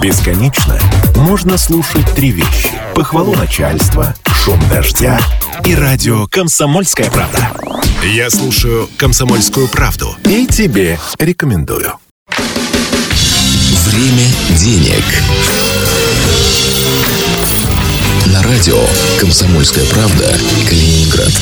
Бесконечно можно слушать три вещи. Похвалу начальства, шум дождя и радио «Комсомольская правда». Я слушаю «Комсомольскую правду» и тебе рекомендую. Время денег. На радио «Комсомольская правда» Калининград.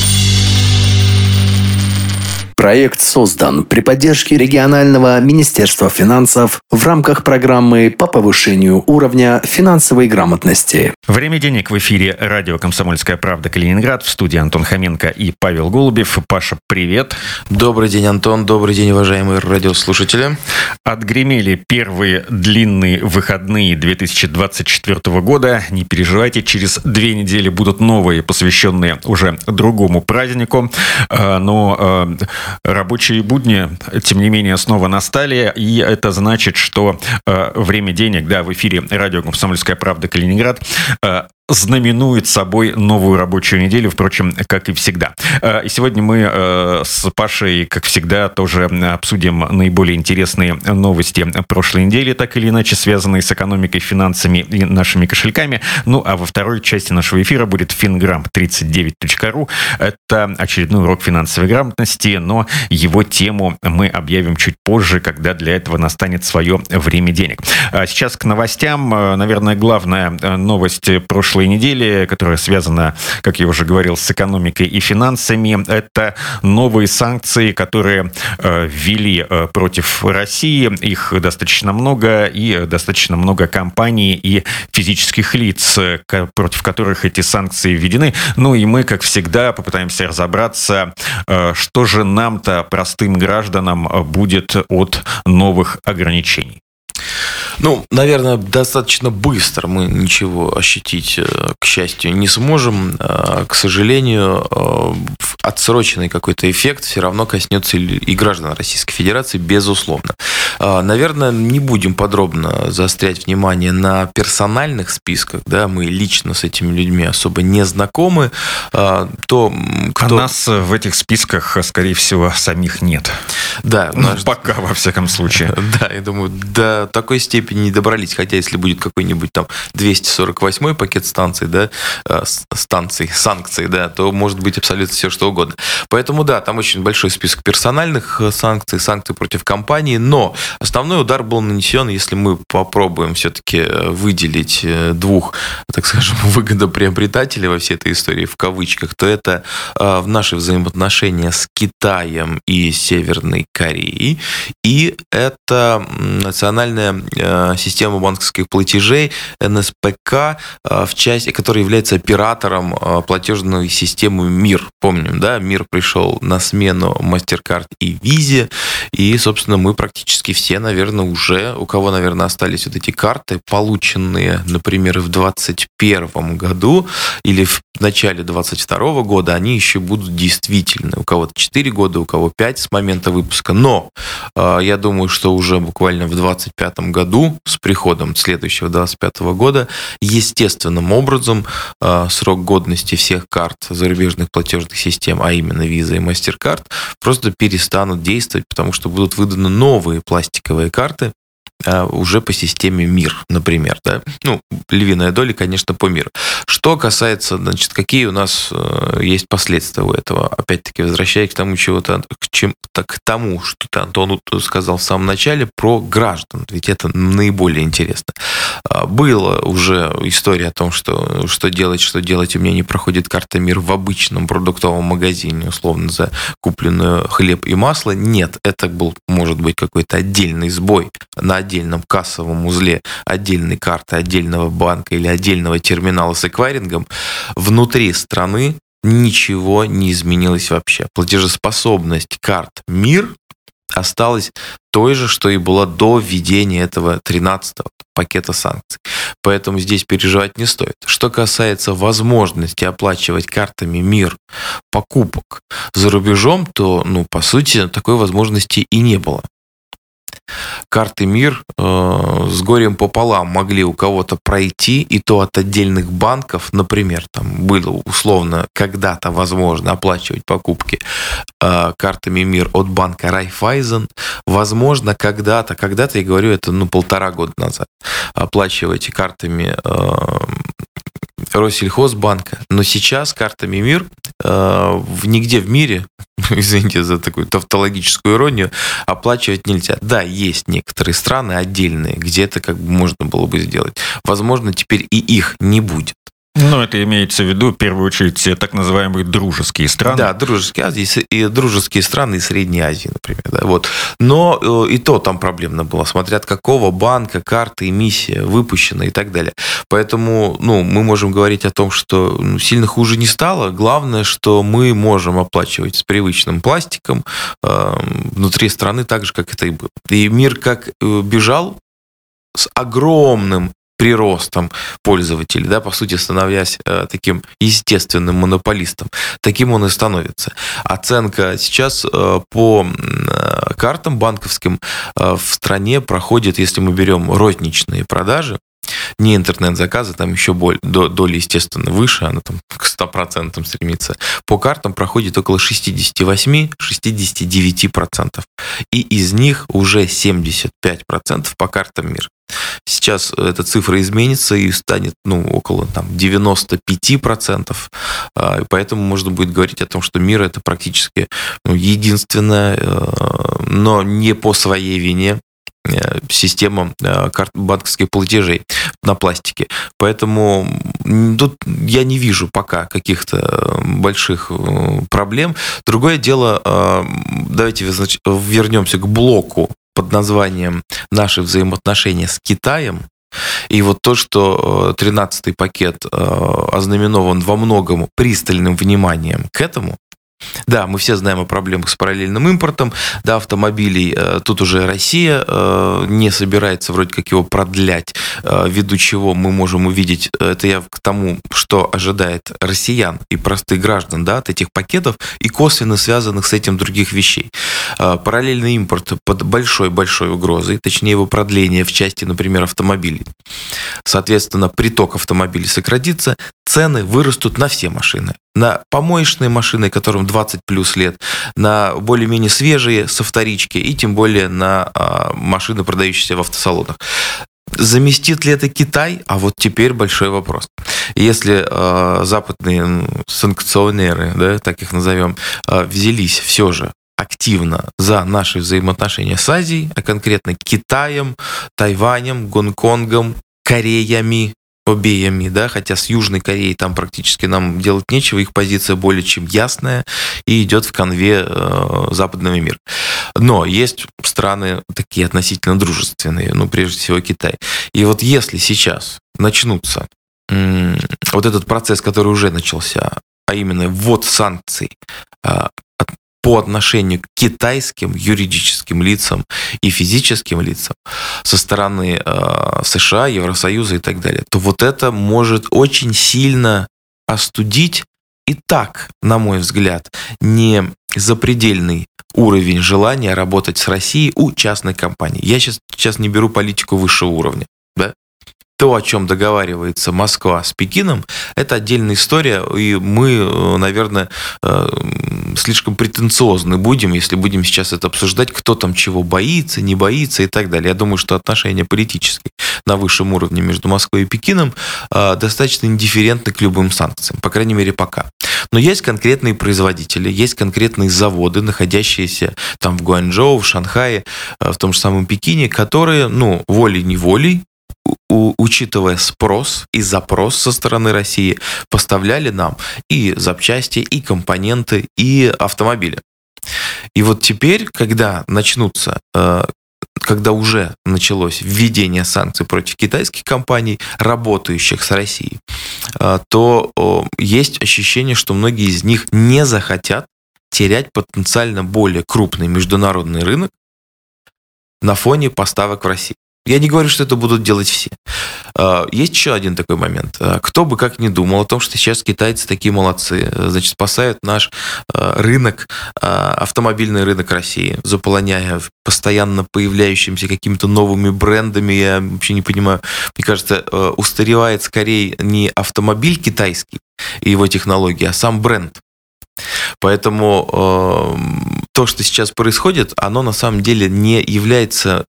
Проект создан при поддержке регионального Министерства финансов в рамках программы по повышению уровня финансовой грамотности. Время денег в эфире радио «Комсомольская правда» Калининград. В студии Антон Хоменко и Павел Голубев. Паша, привет. Добрый день, Антон. Добрый день, уважаемые радиослушатели. Отгремели первые длинные выходные 2024 года. Не переживайте, через две недели будут новые, посвященные уже другому празднику. А, но а, рабочие будни, тем не менее, снова настали, и это значит, что э, время денег, да, в эфире радио «Комсомольская правда» Калининград, э, знаменует собой новую рабочую неделю, впрочем, как и всегда. Э, и сегодня мы э, с Пашей, как всегда, тоже обсудим наиболее интересные новости прошлой недели, так или иначе связанные с экономикой, финансами и нашими кошельками. Ну, а во второй части нашего эфира будет fingram39.ru. Это очередной урок финансовой грамотности, но его тему мы объявим чуть позже, когда для этого настанет свое время денег. А сейчас к новостям. Э, наверное, главная новость прошлой прошлой недели, которая связана, как я уже говорил, с экономикой и финансами. Это новые санкции, которые э, ввели э, против России. Их достаточно много, и достаточно много компаний и физических лиц, против которых эти санкции введены. Ну и мы, как всегда, попытаемся разобраться, э, что же нам-то, простым гражданам, будет от новых ограничений. Ну, наверное, достаточно быстро мы ничего ощутить, э, к счастью, не сможем. Э, к сожалению, э, отсроченный какой-то эффект все равно коснется и граждан Российской Федерации, безусловно. Наверное, не будем подробно заострять внимание на персональных списках, да, мы лично с этими людьми особо не знакомы, то кто... А нас в этих списках, скорее всего, самих нет. Да. Ну, наш... пока, во всяком случае. Да, я думаю, до такой степени степени не добрались, хотя если будет какой-нибудь там 248 пакет станций, да, э, станций, санкций, да, то может быть абсолютно все что угодно. Поэтому да, там очень большой список персональных э, санкций, санкций против компании, но основной удар был нанесен, если мы попробуем все-таки э, выделить двух, так скажем, выгодоприобретателей во всей этой истории в кавычках, то это в наши взаимоотношения с Китаем и Северной Кореей, и это национальная систему банковских платежей НСПК, э, в части, который является оператором э, платежной системы МИР. Помним, да, МИР пришел на смену MasterCard и Visa, и, собственно, мы практически все, наверное, уже, у кого, наверное, остались вот эти карты, полученные, например, в 2021 году или в начале 2022 года, они еще будут действительны. У кого-то 4 года, у кого 5 с момента выпуска. Но я думаю, что уже буквально в 2025 году с приходом следующего 25 года, естественным образом э, срок годности всех карт зарубежных платежных систем, а именно Visa и MasterCard, просто перестанут действовать, потому что будут выданы новые пластиковые карты, а, уже по системе МИР, например. Да? Ну, львиная доля, конечно, по миру. Что касается, значит, какие у нас э, есть последствия у этого, опять-таки, возвращаясь к тому, чего-то, к, чем, к тому, что ты, Антон, сказал в самом начале про граждан, ведь это наиболее интересно. А, была уже история о том, что что делать, что делать, у меня не проходит карта МИР в обычном продуктовом магазине, условно, за купленную хлеб и масло. Нет, это был, может быть, какой-то отдельный сбой на отдельном кассовом узле отдельной карты отдельного банка или отдельного терминала с эквайрингом, внутри страны ничего не изменилось вообще. Платежеспособность карт МИР осталась той же, что и была до введения этого 13-го пакета санкций. Поэтому здесь переживать не стоит. Что касается возможности оплачивать картами МИР покупок за рубежом, то, ну, по сути, такой возможности и не было. Карты МИР э, с горем пополам могли у кого-то пройти, и то от отдельных банков, например, там было условно когда-то возможно оплачивать покупки э, картами МИР от банка Райфайзен, возможно, когда-то, когда-то, я говорю, это ну полтора года назад, оплачивать картами э, Россельхозбанка, но сейчас картами МИР э, нигде в мире, извините за такую тавтологическую иронию, оплачивать нельзя. Да, есть некоторые страны отдельные, где это как бы можно было бы сделать. Возможно, теперь и их не будет. Ну, это имеется в виду, в первую очередь, так называемые дружеские страны. Да, дружеские Азии и дружеские страны из Средней Азии, например. Да, вот. Но э, и то там проблемно было, смотря от какого банка, карты, эмиссия выпущена и так далее. Поэтому ну, мы можем говорить о том, что сильно хуже не стало. Главное, что мы можем оплачивать с привычным пластиком э, внутри страны так же, как это и было. И мир как э, бежал с огромным приростом пользователей, да, по сути, становясь э, таким естественным монополистом. Таким он и становится. Оценка сейчас э, по э, картам банковским в стране проходит, если мы берем розничные продажи, не интернет-заказы, там еще боль, доля, естественно, выше, она там к 100% стремится. По картам проходит около 68-69%. И из них уже 75% по картам мира. Сейчас эта цифра изменится и станет ну, около там, 95%. А, поэтому можно будет говорить о том, что мир это практически ну, единственная, э, но не по своей вине э, система э, карт банковских платежей на пластике. Поэтому тут я не вижу пока каких-то больших проблем. Другое дело, давайте вернемся к блоку под названием «Наши взаимоотношения с Китаем». И вот то, что 13-й пакет ознаменован во многом пристальным вниманием к этому, да, мы все знаем о проблемах с параллельным импортом, да, автомобилей. Э, тут уже Россия э, не собирается вроде как его продлять, э, ввиду чего мы можем увидеть, это я к тому, что ожидает россиян и простых граждан, да, от этих пакетов и косвенно связанных с этим других вещей. Параллельный импорт под большой-большой угрозой, точнее его продление в части, например, автомобилей. Соответственно, приток автомобилей сократится, цены вырастут на все машины. На помоечные машины, которым 20 плюс лет, на более-менее свежие со вторички и тем более на а, машины, продающиеся в автосалонах. Заместит ли это Китай? А вот теперь большой вопрос. Если э, западные санкционеры, да, так их назовем, э, взялись все же активно за наши взаимоотношения с Азией, а конкретно Китаем, Тайванем, Гонконгом, Кореями, обеями, да, хотя с Южной Кореей там практически нам делать нечего, их позиция более чем ясная и идет в конве э, западного мира. Но есть страны такие относительно дружественные, ну, прежде всего Китай. И вот если сейчас начнутся э, вот этот процесс, который уже начался, а именно ввод санкций э, по отношению к китайским юридическим лицам и физическим лицам со стороны э, США, Евросоюза и так далее, то вот это может очень сильно остудить и так, на мой взгляд, не запредельный уровень желания работать с Россией у частной компании. Я сейчас, сейчас не беру политику высшего уровня. Да? То, о чем договаривается Москва с Пекином, это отдельная история, и мы, э, наверное, э, слишком претенциозны будем, если будем сейчас это обсуждать, кто там чего боится, не боится и так далее. Я думаю, что отношения политические на высшем уровне между Москвой и Пекином э, достаточно индифферентны к любым санкциям, по крайней мере, пока. Но есть конкретные производители, есть конкретные заводы, находящиеся там в Гуанчжоу, в Шанхае, в том же самом Пекине, которые, ну, волей-неволей учитывая спрос и запрос со стороны России, поставляли нам и запчасти, и компоненты, и автомобили. И вот теперь, когда начнутся э, когда уже началось введение санкций против китайских компаний, работающих с Россией, э, то есть ощущение, что многие из них не захотят терять потенциально более крупный международный рынок на фоне поставок в Россию. Я не говорю, что это будут делать все. Есть еще один такой момент. Кто бы как ни думал о том, что сейчас китайцы такие молодцы, значит, спасают наш рынок, автомобильный рынок России, заполоняя постоянно появляющимися какими-то новыми брендами. Я вообще не понимаю. Мне кажется, устаревает скорее не автомобиль китайский и его технологии, а сам бренд. Поэтому э, то, что сейчас происходит, оно на самом деле не является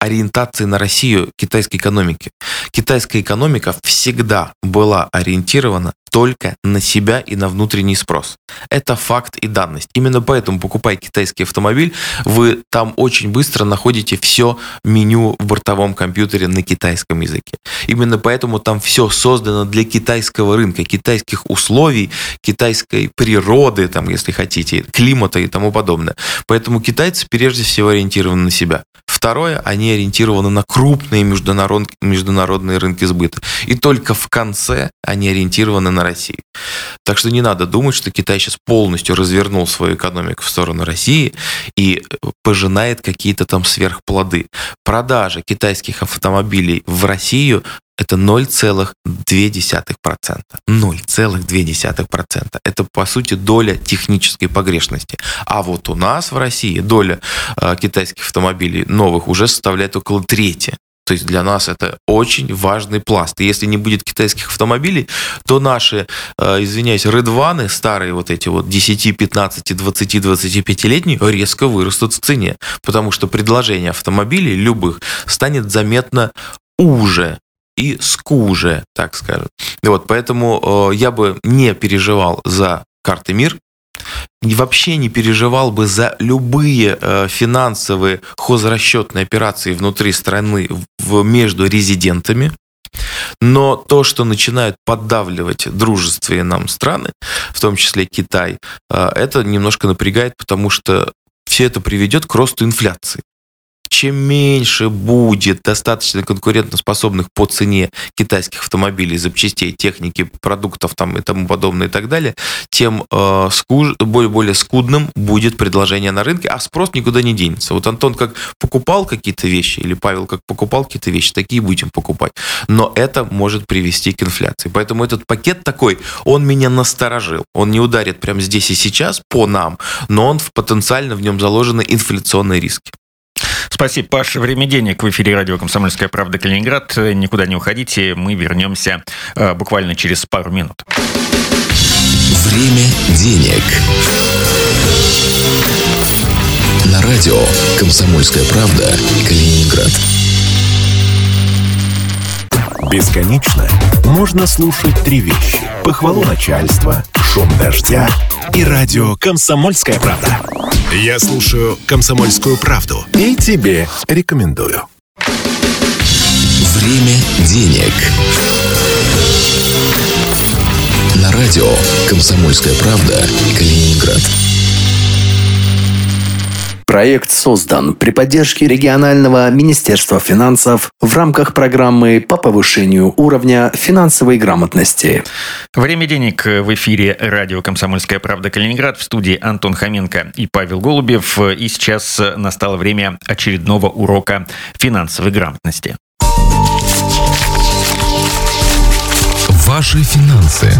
ориентации на Россию китайской экономики. Китайская экономика всегда была ориентирована только на себя и на внутренний спрос. Это факт и данность. Именно поэтому, покупая китайский автомобиль, вы там очень быстро находите все меню в бортовом компьютере на китайском языке. Именно поэтому там все создано для китайского рынка, китайских условий, китайской природы, там, если хотите, климата и тому подобное. Поэтому китайцы прежде всего ориентированы на себя. Второе, они ориентированы на крупные международные, международные рынки сбыта. И только в конце они ориентированы на Россию. Так что не надо думать, что Китай сейчас полностью развернул свою экономику в сторону России и пожинает какие-то там сверхплоды. Продажа китайских автомобилей в Россию это 0,2%. 0,2%. Это, по сути, доля технической погрешности. А вот у нас в России доля э, китайских автомобилей новых уже составляет около трети. То есть для нас это очень важный пласт. И если не будет китайских автомобилей, то наши, э, извиняюсь, редваны, старые вот эти вот 10, 15, 20, 25-летние, резко вырастут в цене. Потому что предложение автомобилей любых станет заметно уже и скуже, так скажем. Вот, поэтому э, я бы не переживал за карты МИР, вообще не переживал бы за любые э, финансовые хозрасчетные операции внутри страны в, между резидентами. Но то, что начинают поддавливать дружественные нам страны, в том числе Китай, э, это немножко напрягает, потому что все это приведет к росту инфляции чем меньше будет достаточно конкурентоспособных по цене китайских автомобилей, запчастей, техники, продуктов там и тому подобное и так далее, тем э, скуж, более, более скудным будет предложение на рынке, а спрос никуда не денется. Вот Антон как покупал какие-то вещи, или Павел как покупал какие-то вещи, такие будем покупать. Но это может привести к инфляции. Поэтому этот пакет такой, он меня насторожил. Он не ударит прямо здесь и сейчас по нам, но он потенциально в нем заложены инфляционные риски. Спасибо, Паш. Время денег в эфире радио «Комсомольская правда» Калининград. Никуда не уходите, мы вернемся э, буквально через пару минут. Время денег. На радио «Комсомольская правда» Калининград. Бесконечно можно слушать три вещи. Похвалу начальства, шум дождя и радио «Комсомольская правда». Я слушаю «Комсомольскую правду» и тебе рекомендую. Время денег. На радио «Комсомольская правда» Калининград. Проект создан при поддержке регионального Министерства финансов в рамках программы по повышению уровня финансовой грамотности. Время денег в эфире радио «Комсомольская правда» Калининград в студии Антон Хоменко и Павел Голубев. И сейчас настало время очередного урока финансовой грамотности. Ваши финансы.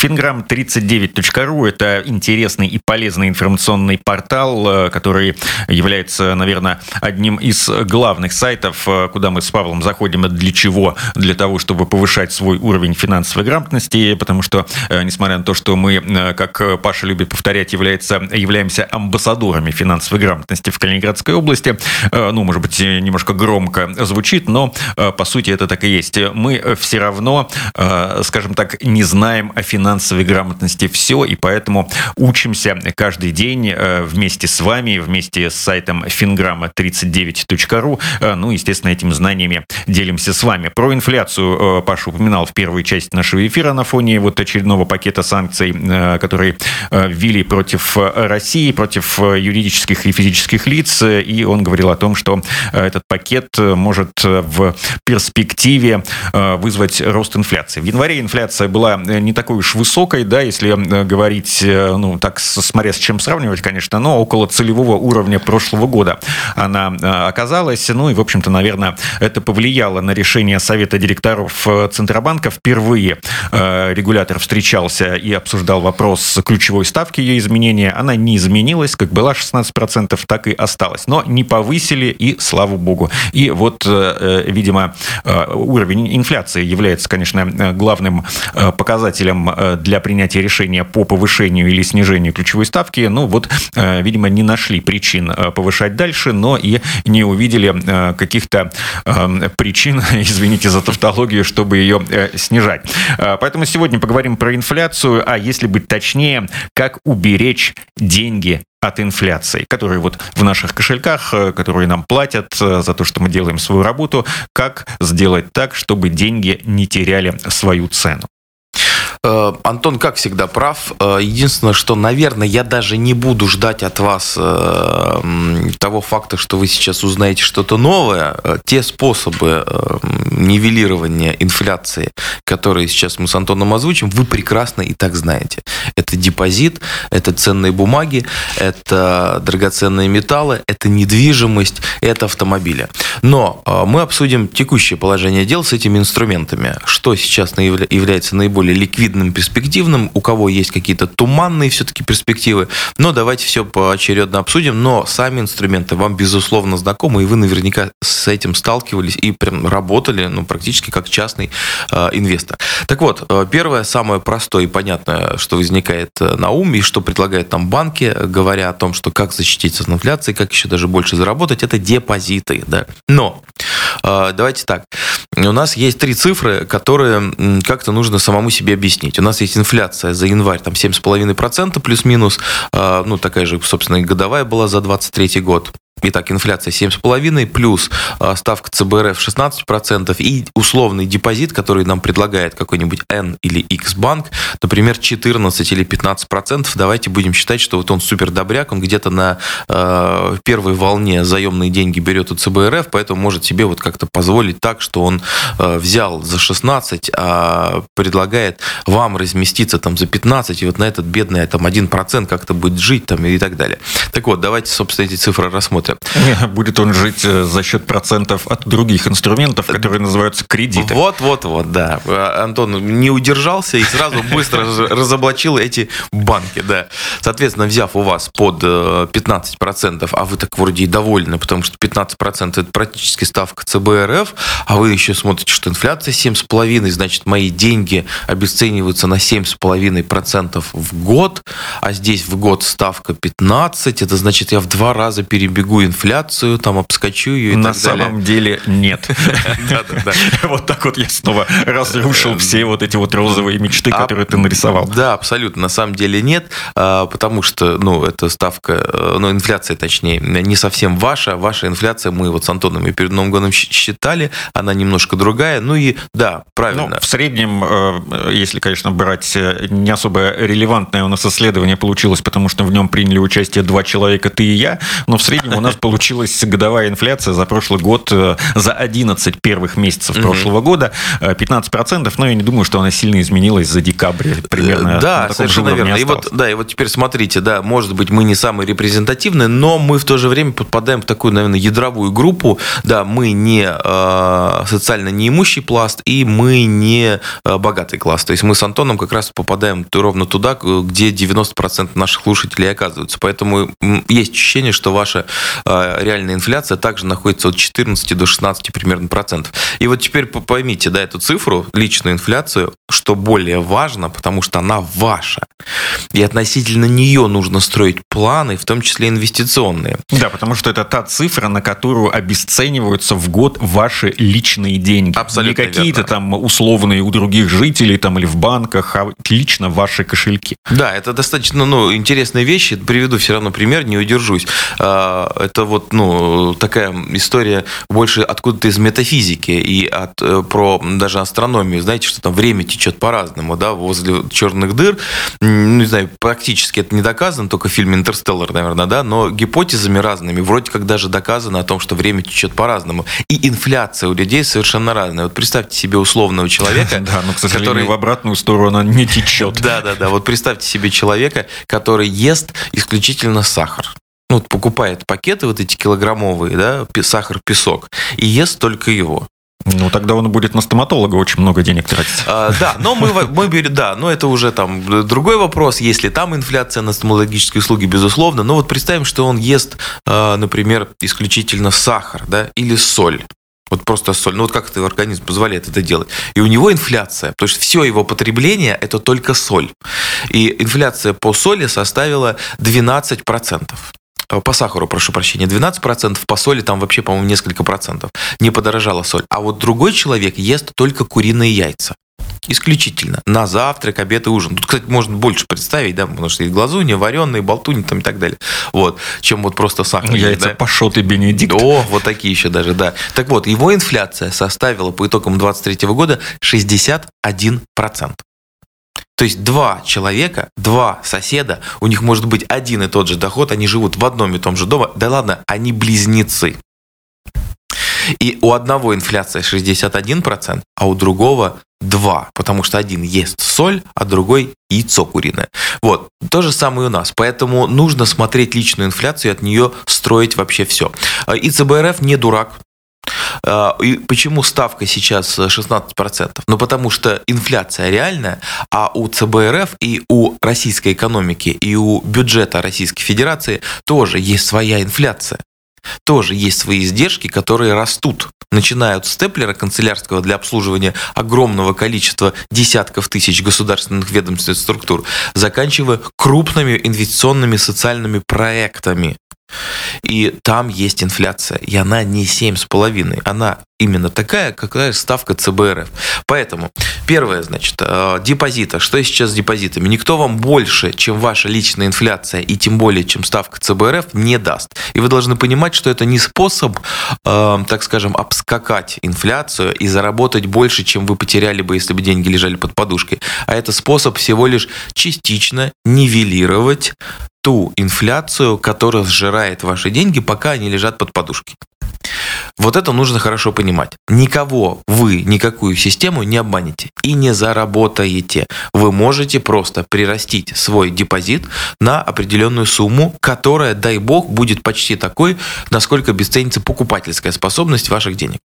Финграмм39.ру – это интересный и полезный информационный портал, э, который является, наверное, одним из главных сайтов, э, куда мы с Павлом заходим. Для чего? Для того, чтобы повышать свой уровень финансовой грамотности, потому что, э, несмотря на то, что мы, как Паша любит повторять, является, являемся амбассадорами финансовой грамотности в Калининградской области, ну, может быть, немножко громко звучит, но, по сути, это так и есть. Мы все равно, скажем так, не знаем о финансовой финансовой грамотности все, и поэтому учимся каждый день э, вместе с вами, вместе с сайтом fingrama39.ru. Э, ну, естественно, этими знаниями делимся с вами. Про инфляцию э, Паша упоминал в первой части нашего эфира на фоне вот очередного пакета санкций, которые ввели против России, против юридических и физических лиц, и он говорил о том, что этот пакет может в перспективе вызвать рост инфляции. В январе инфляция была не такой уж высокой, да, если говорить, ну, так, смотря с чем сравнивать, конечно, но около целевого уровня прошлого года она оказалась. Ну и, в общем-то, наверное, это повлияло на решение Совета директоров Центробанка. Впервые регулятор встречался и обсуждал вопрос ключевой ставки ее изменения. Она не изменилась, как была 16%, так и осталась. Но не повысили, и слава богу. И вот, видимо, уровень инфляции является, конечно, главным показателем для принятия решения по повышению или снижению ключевой ставки. Ну вот, видимо, не нашли причин повышать дальше, но и не увидели каких-то причин, извините за тавтологию, чтобы ее снижать. Поэтому сегодня поговорим про инфляцию, а если быть точнее, как уберечь деньги от инфляции, которые вот в наших кошельках, которые нам платят за то, что мы делаем свою работу, как сделать так, чтобы деньги не теряли свою цену. Э, Антон, как всегда, прав. Э, единственное, что, наверное, я даже не буду ждать от вас э, того факта, что вы сейчас узнаете что-то новое. Те способы нивелирования инфляции, которые сейчас мы с Антоном озвучим, вы прекрасно и так знаете. Это депозит, это ценные бумаги, это драгоценные металлы, это недвижимость, это автомобили. Но мы обсудим текущее положение дел с этими инструментами. Что сейчас является наиболее ликвидным видным, перспективным, у кого есть какие-то туманные все-таки перспективы. Но давайте все поочередно обсудим. Но сами инструменты вам, безусловно, знакомы, и вы наверняка с этим сталкивались и прям работали, ну, практически как частный э, инвестор. Так вот, э, первое, самое простое и понятное, что возникает э, на ум, и что предлагают нам банки, говоря о том, что как защититься от инфляции, как еще даже больше заработать, это депозиты. Да. Но, э, давайте так, у нас есть три цифры, которые как-то нужно самому себе объяснить. У нас есть инфляция за январь, там 7,5% плюс-минус, а, ну, такая же, собственно, и годовая была за 23 год. Итак, инфляция 7,5, плюс а, ставка ЦБРФ 16% и условный депозит, который нам предлагает какой-нибудь N или X банк, например, 14 или 15%. Давайте будем считать, что вот он супер добряк, он где-то на э, первой волне заемные деньги берет у ЦБРФ, поэтому может себе вот как-то позволить так, что он э, взял за 16, а предлагает вам разместиться там за 15, и вот на этот бедный там 1% как-то будет жить там и так далее. Так вот, давайте, собственно, эти цифры рассмотрим инструменты. Будет он жить э, за счет процентов от других инструментов, которые называются кредиты. Вот-вот-вот, да. Э, Антон не удержался и сразу быстро разоблачил эти банки, да. Соответственно, взяв у вас под 15%, э, а вы так вроде и довольны, потому что 15% это практически ставка ЦБРФ, а вы еще смотрите, что инфляция 7,5%, значит, мои деньги обесцениваются на 7,5% в год, а здесь в год ставка 15%, это значит, я в два раза перебегу инфляцию, там обскочу ее и На так далее. самом деле нет. Вот так вот я снова разрушил все вот эти вот розовые мечты, которые ты нарисовал. Да, абсолютно. На самом деле нет, а, потому что, ну, эта ставка, э, ну, инфляция, точнее, не совсем ваша. Ваша инфляция, мы вот с Антоном и перед Новым годом считали, она немножко другая. Ну и да, правильно. Ну, в среднем, э, если, конечно, брать э, не особо релевантное у нас исследование получилось, потому что в нем приняли участие два человека, ты и я, но в среднем у нас получилась годовая инфляция за прошлый год, э, за 11 первых месяцев угу. прошлого года 15%, э, но я не думаю, что она сильно изменилась за декабрь примерно. Э, да, совершенно верно. И вот, да, и вот теперь смотрите, да, может быть, мы не самые репрезентативные, но мы в то же время попадаем в такую, наверное, ядровую группу. Да, мы не э, социально неимущий пласт, и мы не э, богатый класс. То есть мы с Антоном как раз попадаем ровно туда, где 90% наших слушателей оказываются. Поэтому есть ощущение, что ваша реальная инфляция также находится от 14 до 16 примерно процентов. И вот теперь поймите, да, эту цифру, личную инфляцию, что более важно, потому что она ваша. И относительно нее нужно строить планы, в том числе инвестиционные. Да, потому что это та цифра, на которую обесцениваются в год ваши личные деньги. Абсолютно Не какие-то там условные у других жителей там или в банках, а лично ваши кошельки. Да, это достаточно ну, интересные вещи. Приведу все равно пример, не удержусь. Это вот, ну, такая история больше откуда-то из метафизики и от, э, про даже астрономию. Знаете, что там время течет по-разному, да, возле черных дыр. Ну, не знаю, практически это не доказано, только в фильме «Интерстеллар», наверное, да, но гипотезами разными. Вроде как даже доказано о том, что время течет по-разному. И инфляция у людей совершенно разная. Вот представьте себе условного человека, Да, но, к сожалению, в обратную сторону она не течет. Да, да, да. Вот представьте себе человека, который ест исключительно сахар. Ну, вот покупает пакеты вот эти килограммовые, да, сахар, песок, и ест только его. Ну, тогда он будет на стоматолога очень много денег тратить. А, да, но мы, мы берем, да, но это уже там другой вопрос, если там инфляция на стоматологические услуги, безусловно, но вот представим, что он ест, а, например, исключительно сахар, да, или соль. Вот просто соль. Ну вот как это организм позволяет это делать. И у него инфляция, потому что все его потребление – это только соль. И инфляция по соли составила 12%. По сахару, прошу прощения, 12%, по соли там вообще, по-моему, несколько процентов. Не подорожала соль. А вот другой человек ест только куриные яйца. Исключительно. На завтрак, обед и ужин. Тут, кстати, можно больше представить, да, потому что есть глазунья, вареные, болтуни там и так далее. Вот. Чем вот просто сахар. Яйца да. Пашот и Бенедикт. О, вот такие еще даже, да. Так вот, его инфляция составила по итогам 2023 года 61%. То есть два человека, два соседа, у них может быть один и тот же доход, они живут в одном и том же доме. Да ладно, они близнецы. И у одного инфляция 61%, а у другого 2, потому что один ест соль, а другой яйцо куриное. Вот, то же самое у нас. Поэтому нужно смотреть личную инфляцию и от нее строить вообще все. И ЦБРФ не дурак, И почему ставка сейчас 16%? Ну, потому что инфляция реальная, а у ЦБРФ и у российской экономики, и у бюджета Российской Федерации тоже есть своя инфляция. Тоже есть свои издержки, которые растут. Начиная от степлера канцелярского для обслуживания огромного количества десятков тысяч государственных ведомств и структур, заканчивая крупными инвестиционными социальными проектами. И там есть инфляция, и она не 7,5, она именно такая, какая ставка ЦБРФ. Поэтому, первое, значит, э, депозита. Что сейчас с депозитами? Никто вам больше, чем ваша личная инфляция, и тем более, чем ставка ЦБРФ, не даст. И вы должны понимать, что это не способ, э, так скажем, обскакать инфляцию и заработать больше, чем вы потеряли бы, если бы деньги лежали под подушкой. А это способ всего лишь частично нивелировать ту инфляцию, которая сжирает ваши деньги, пока они лежат под подушкой. Вот это нужно хорошо понимать. Никого вы, никакую систему не обманете и не заработаете. Вы можете просто прирастить свой депозит на определенную сумму, которая, дай бог, будет почти такой, насколько бесценится покупательская способность ваших денег.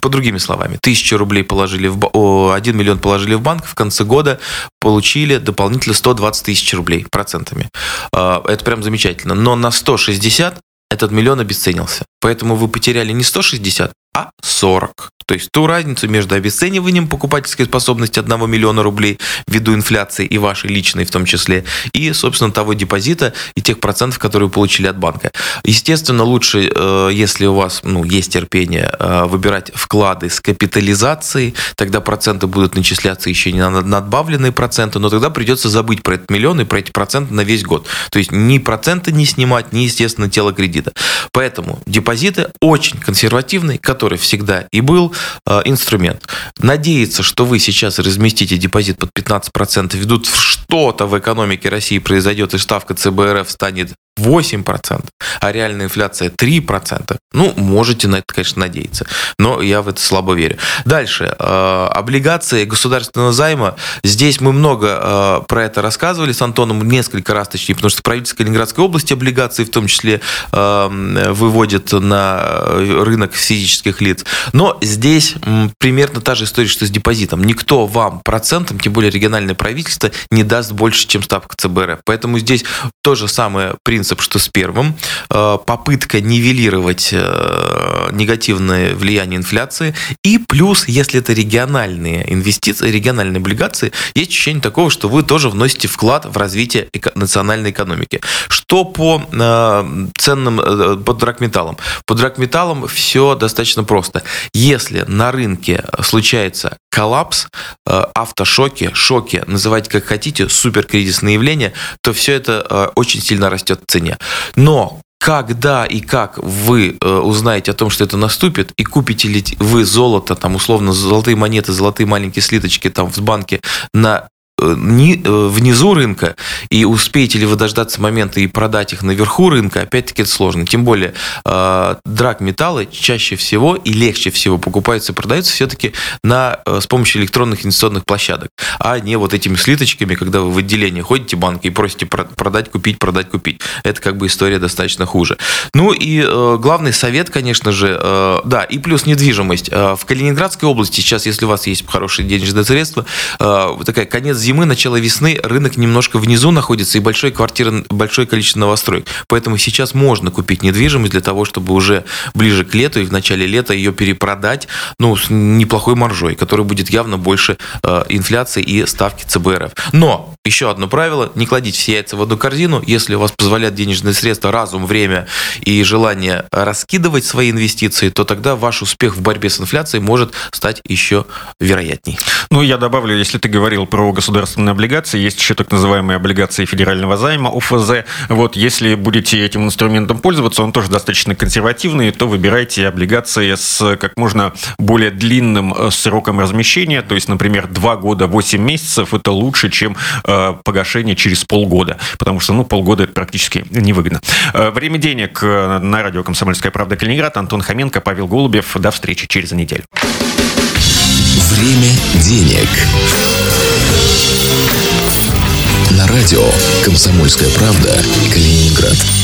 По другими словами, тысячу рублей положили в о, 1 миллион положили в банк, в конце года получили дополнительно 120 тысяч рублей процентами. А, Это прям замечательно. Но на 160 этот миллион обесценился. Поэтому вы потеряли не 160, а 40. То есть ту разницу между обесцениванием покупательской способности 1 миллиона рублей ввиду инфляции и вашей личной в том числе, и, собственно, того депозита и тех процентов, которые вы получили от банка. Естественно, лучше, э, если у вас ну, есть терпение, э, выбирать вклады с капитализацией, тогда проценты будут начисляться еще не на надбавленные проценты, но тогда придется забыть про этот миллион и про эти проценты на весь год. То есть ни проценты не снимать, ни, естественно, тело кредита. Поэтому депозиты очень консервативный, который всегда и был э, инструмент. Надеяться, что вы сейчас разместите депозит под 15%, ведут что-то в экономике России произойдет, и ставка ЦБРФ станет 8%, а реальная инфляция 3%. Ну, можете на это, конечно, надеяться. Но я в это слабо верю. Дальше. Э, облигации государственного займа. Здесь мы много э, про это рассказывали с Антоном, несколько раз точнее, потому что правительство Калининградской области облигации в том числе э, выводит на рынок физических лиц. Но здесь примерно та же история, что с депозитом. Никто вам процентом, тем более региональное правительство, не даст больше, чем ставка ЦБРФ. Поэтому здесь то же самое принцип, что с первым. Э, Попытка нивелировать э, негативное влияние инфляции. И плюс, если это региональные инвестиции, региональные облигации, есть ощущение такого, что вы тоже вносите вклад в развитие национальной экономики. Что по э, ценным, по драгметаллам? По драгметаллам все достаточно просто. Если на рынке случается коллапс, автошоки, шоки, называйте как хотите, суперкризисные явления, то все это очень сильно растет цене. Но когда и как вы э, узнаете о том, что это наступит, и купите ли вы золото, там, условно, золотые монеты, золотые маленькие слиточки там в банке на внизу рынка, и успеете ли вы дождаться момента и продать их наверху рынка, опять-таки это сложно. Тем более, э, драг металлы чаще всего и легче всего покупаются и продаются все-таки на, э, с помощью электронных инвестиционных площадок, а не вот этими слиточками, когда вы в отделение ходите банка и просите продать, купить, продать, купить. Это как бы история достаточно хуже. Ну и э, главный совет, конечно же, э, да, и плюс недвижимость. Э, в Калининградской области сейчас, если у вас есть хорошие денежные средства, э, такая конец зимы, начало весны, рынок немножко внизу находится и большое, квартира, большое количество новостроек. Поэтому сейчас можно купить недвижимость для того, чтобы уже ближе к лету и в начале лета ее перепродать ну, с неплохой маржой, которая будет явно больше э, инфляции и ставки ЦБРФ. Но еще одно правило, не кладите все яйца в одну корзину. Если у вас позволяют денежные средства, разум, время и желание раскидывать свои инвестиции, то тогда ваш успех в борьбе с инфляцией может стать еще вероятней. Ну, я добавлю, если ты говорил про государственные облигации, есть еще так называемые облигации федерального займа, ОФЗ. Вот, если будете этим инструментом пользоваться, он тоже достаточно консервативный, то выбирайте облигации с как можно более длинным э, сроком размещения, то есть, например, 2 года 8 месяцев, это лучше, чем э, погашение через полгода, потому что, ну, полгода это практически невыгодно. Э, время денег э, на радио «Комсомольская правда» Калининград. Антон Хоменко, Павел Голубев. До встречи через неделю. Время денег. На радио «Комсомольская правда» Калининград.